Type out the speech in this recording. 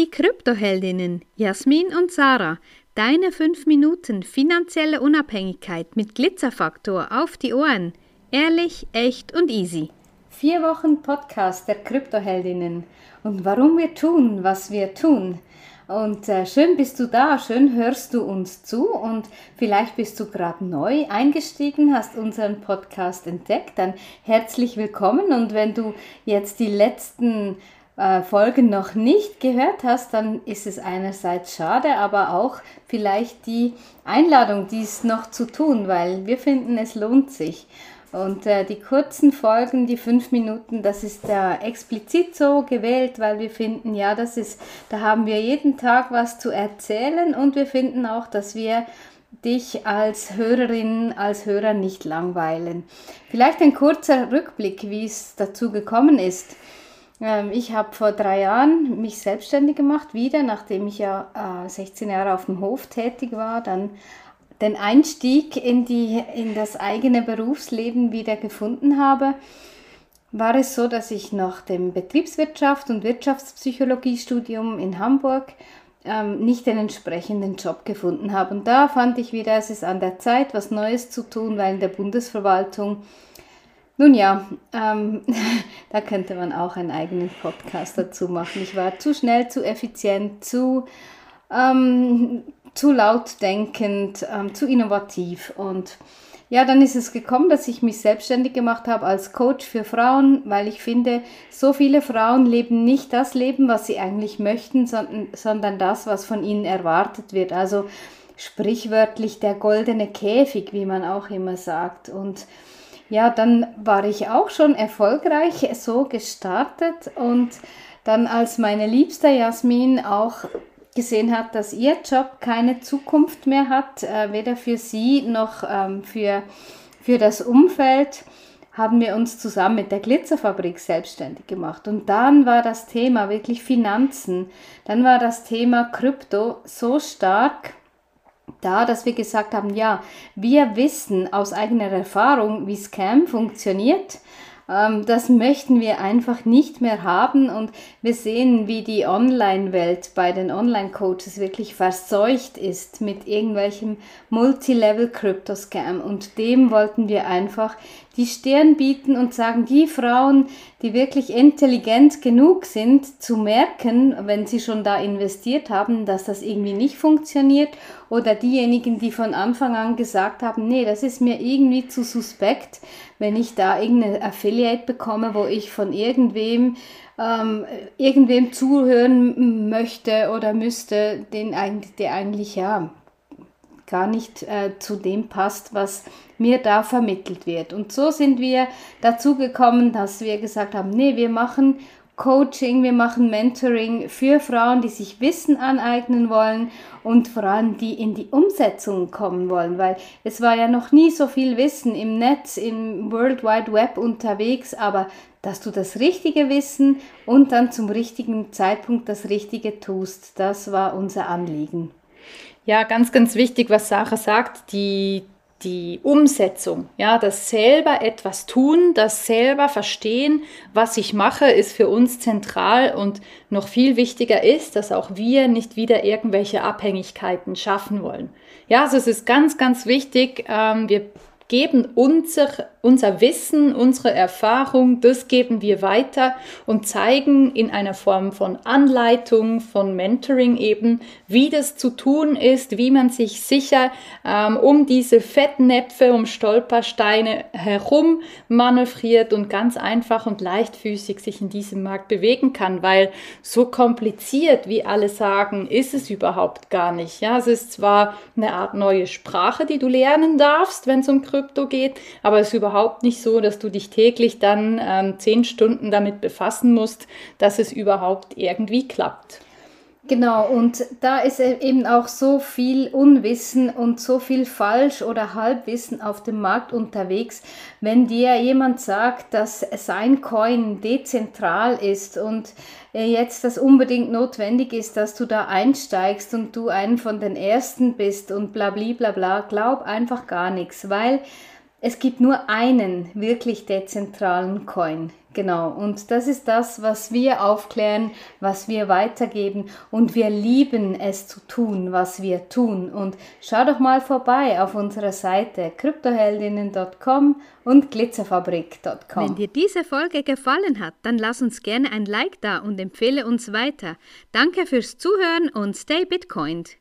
Die Kryptoheldinnen Jasmin und Sarah, deine 5 Minuten finanzielle Unabhängigkeit mit Glitzerfaktor auf die Ohren. Ehrlich, echt und easy. Vier Wochen Podcast der Kryptoheldinnen und warum wir tun, was wir tun. Und äh, schön bist du da, schön hörst du uns zu und vielleicht bist du gerade neu eingestiegen, hast unseren Podcast entdeckt, dann herzlich willkommen und wenn du jetzt die letzten äh, Folgen noch nicht gehört hast, dann ist es einerseits schade, aber auch vielleicht die Einladung, dies noch zu tun, weil wir finden, es lohnt sich. Und äh, die kurzen Folgen, die fünf Minuten, das ist da explizit so gewählt, weil wir finden, ja, das ist, da haben wir jeden Tag was zu erzählen und wir finden auch, dass wir dich als Hörerin, als Hörer nicht langweilen. Vielleicht ein kurzer Rückblick, wie es dazu gekommen ist. Ähm, ich habe vor drei Jahren mich selbstständig gemacht, wieder, nachdem ich ja äh, 16 Jahre auf dem Hof tätig war, dann den Einstieg in, die, in das eigene Berufsleben wieder gefunden habe, war es so, dass ich nach dem Betriebswirtschaft und Wirtschaftspsychologiestudium in Hamburg ähm, nicht den entsprechenden Job gefunden habe. Und da fand ich wieder, es ist an der Zeit, was Neues zu tun, weil in der Bundesverwaltung, nun ja, ähm, da könnte man auch einen eigenen Podcast dazu machen. Ich war zu schnell, zu effizient, zu ähm, zu laut denkend, ähm, zu innovativ. Und ja, dann ist es gekommen, dass ich mich selbstständig gemacht habe als Coach für Frauen, weil ich finde, so viele Frauen leben nicht das Leben, was sie eigentlich möchten, sondern, sondern das, was von ihnen erwartet wird. Also sprichwörtlich der goldene Käfig, wie man auch immer sagt. Und ja, dann war ich auch schon erfolgreich so gestartet und dann als meine liebste Jasmin auch gesehen hat, dass ihr Job keine Zukunft mehr hat, äh, weder für sie noch ähm, für, für das Umfeld, haben wir uns zusammen mit der Glitzerfabrik selbstständig gemacht. Und dann war das Thema wirklich Finanzen, dann war das Thema Krypto so stark da, dass wir gesagt haben, ja, wir wissen aus eigener Erfahrung, wie Scam funktioniert das möchten wir einfach nicht mehr haben und wir sehen, wie die Online-Welt bei den Online-Coaches wirklich verseucht ist mit irgendwelchem Multilevel-Crypto-Scam und dem wollten wir einfach die Stirn bieten und sagen, die Frauen, die wirklich intelligent genug sind, zu merken, wenn sie schon da investiert haben, dass das irgendwie nicht funktioniert oder diejenigen, die von Anfang an gesagt haben, nee, das ist mir irgendwie zu suspekt, wenn ich da irgendeine Affiliate bekomme, wo ich von irgendwem ähm, irgendwem zuhören möchte oder müsste, den eigentlich, der eigentlich ja gar nicht äh, zu dem passt, was mir da vermittelt wird. Und so sind wir dazu gekommen, dass wir gesagt haben, nee, wir machen Coaching, wir machen Mentoring für Frauen, die sich Wissen aneignen wollen und vor allem die in die Umsetzung kommen wollen, weil es war ja noch nie so viel Wissen im Netz, im World Wide Web unterwegs, aber dass du das richtige Wissen und dann zum richtigen Zeitpunkt das Richtige tust, das war unser Anliegen. Ja, ganz, ganz wichtig, was Sarah sagt, die, die Umsetzung, ja, das selber etwas tun, das selber verstehen, was ich mache, ist für uns zentral und noch viel wichtiger ist, dass auch wir nicht wieder irgendwelche Abhängigkeiten schaffen wollen. Ja, also es ist ganz, ganz wichtig, ähm, wir geben unser, unser Wissen, unsere Erfahrung, das geben wir weiter und zeigen in einer Form von Anleitung, von Mentoring eben, wie das zu tun ist, wie man sich sicher ähm, um diese Fettnäpfe, um Stolpersteine herum manövriert und ganz einfach und leichtfüßig sich in diesem Markt bewegen kann, weil so kompliziert, wie alle sagen, ist es überhaupt gar nicht. Ja, es ist zwar eine Art neue Sprache, die du lernen darfst, wenn es um Krypto geht, aber es ist überhaupt nicht so, dass du dich täglich dann ähm, zehn Stunden damit befassen musst, dass es überhaupt irgendwie klappt. Genau, und da ist e- eben auch so viel Unwissen und so viel Falsch oder Halbwissen auf dem Markt unterwegs. Wenn dir jemand sagt, dass sein Coin dezentral ist und jetzt das unbedingt notwendig ist, dass du da einsteigst und du einen von den Ersten bist und bla bla bla, glaub einfach gar nichts, weil Es gibt nur einen wirklich dezentralen Coin. Genau, und das ist das, was wir aufklären, was wir weitergeben und wir lieben es zu tun, was wir tun. Und schau doch mal vorbei auf unserer Seite kryptoheldinnen.com und glitzerfabrik.com. Wenn dir diese Folge gefallen hat, dann lass uns gerne ein Like da und empfehle uns weiter. Danke fürs Zuhören und stay Bitcoined.